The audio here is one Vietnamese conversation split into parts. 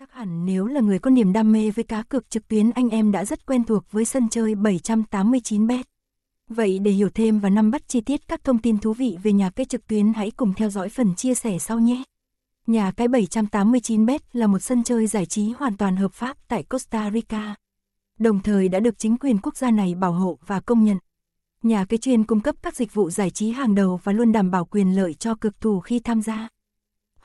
Chắc hẳn nếu là người có niềm đam mê với cá cược trực tuyến, anh em đã rất quen thuộc với sân chơi 789bet. Vậy để hiểu thêm và nắm bắt chi tiết các thông tin thú vị về nhà cái trực tuyến, hãy cùng theo dõi phần chia sẻ sau nhé. Nhà cái 789bet là một sân chơi giải trí hoàn toàn hợp pháp tại Costa Rica. Đồng thời đã được chính quyền quốc gia này bảo hộ và công nhận. Nhà cái chuyên cung cấp các dịch vụ giải trí hàng đầu và luôn đảm bảo quyền lợi cho cực thủ khi tham gia.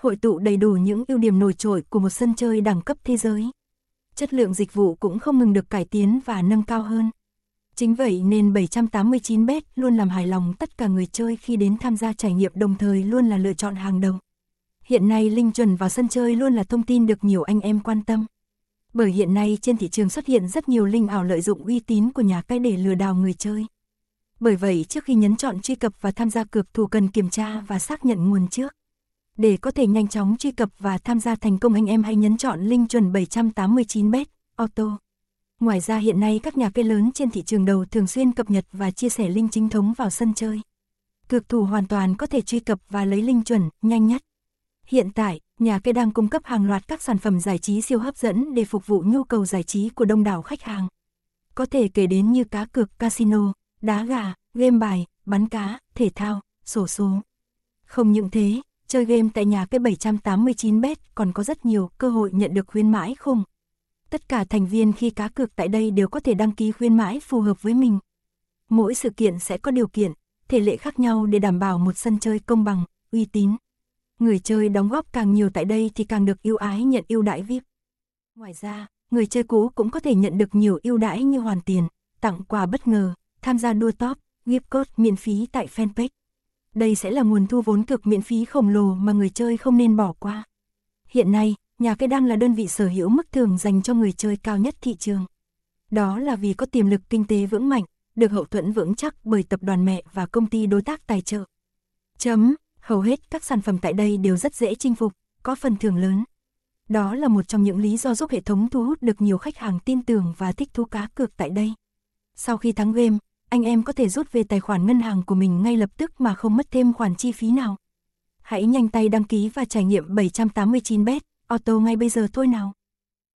Hội tụ đầy đủ những ưu điểm nổi trội của một sân chơi đẳng cấp thế giới. Chất lượng dịch vụ cũng không ngừng được cải tiến và nâng cao hơn. Chính vậy nên 789bet luôn làm hài lòng tất cả người chơi khi đến tham gia trải nghiệm đồng thời luôn là lựa chọn hàng đầu. Hiện nay linh chuẩn vào sân chơi luôn là thông tin được nhiều anh em quan tâm. Bởi hiện nay trên thị trường xuất hiện rất nhiều linh ảo lợi dụng uy tín của nhà cái để lừa đảo người chơi. Bởi vậy trước khi nhấn chọn truy cập và tham gia cược thủ cần kiểm tra và xác nhận nguồn trước. Để có thể nhanh chóng truy cập và tham gia thành công anh em hãy nhấn chọn link chuẩn 789bet Auto. Ngoài ra hiện nay các nhà cái lớn trên thị trường đầu thường xuyên cập nhật và chia sẻ link chính thống vào sân chơi. Cược thủ hoàn toàn có thể truy cập và lấy link chuẩn, nhanh nhất. Hiện tại, nhà cái đang cung cấp hàng loạt các sản phẩm giải trí siêu hấp dẫn để phục vụ nhu cầu giải trí của đông đảo khách hàng. Có thể kể đến như cá cược casino, đá gà, game bài, bắn cá, thể thao, sổ số. Không những thế, chơi game tại nhà cái 789bet còn có rất nhiều cơ hội nhận được khuyến mãi không Tất cả thành viên khi cá cược tại đây đều có thể đăng ký khuyến mãi phù hợp với mình. Mỗi sự kiện sẽ có điều kiện, thể lệ khác nhau để đảm bảo một sân chơi công bằng, uy tín. Người chơi đóng góp càng nhiều tại đây thì càng được ưu ái nhận ưu đãi VIP. Ngoài ra, người chơi cũ cũng có thể nhận được nhiều ưu đãi như hoàn tiền, tặng quà bất ngờ, tham gia đua top, gift code miễn phí tại fanpage. Đây sẽ là nguồn thu vốn cực miễn phí khổng lồ mà người chơi không nên bỏ qua. Hiện nay, nhà cái đang là đơn vị sở hữu mức thưởng dành cho người chơi cao nhất thị trường. Đó là vì có tiềm lực kinh tế vững mạnh, được hậu thuẫn vững chắc bởi tập đoàn mẹ và công ty đối tác tài trợ. Chấm, hầu hết các sản phẩm tại đây đều rất dễ chinh phục, có phần thưởng lớn. Đó là một trong những lý do giúp hệ thống thu hút được nhiều khách hàng tin tưởng và thích thú cá cược tại đây. Sau khi thắng game, anh em có thể rút về tài khoản ngân hàng của mình ngay lập tức mà không mất thêm khoản chi phí nào. Hãy nhanh tay đăng ký và trải nghiệm 789bet Auto ngay bây giờ thôi nào.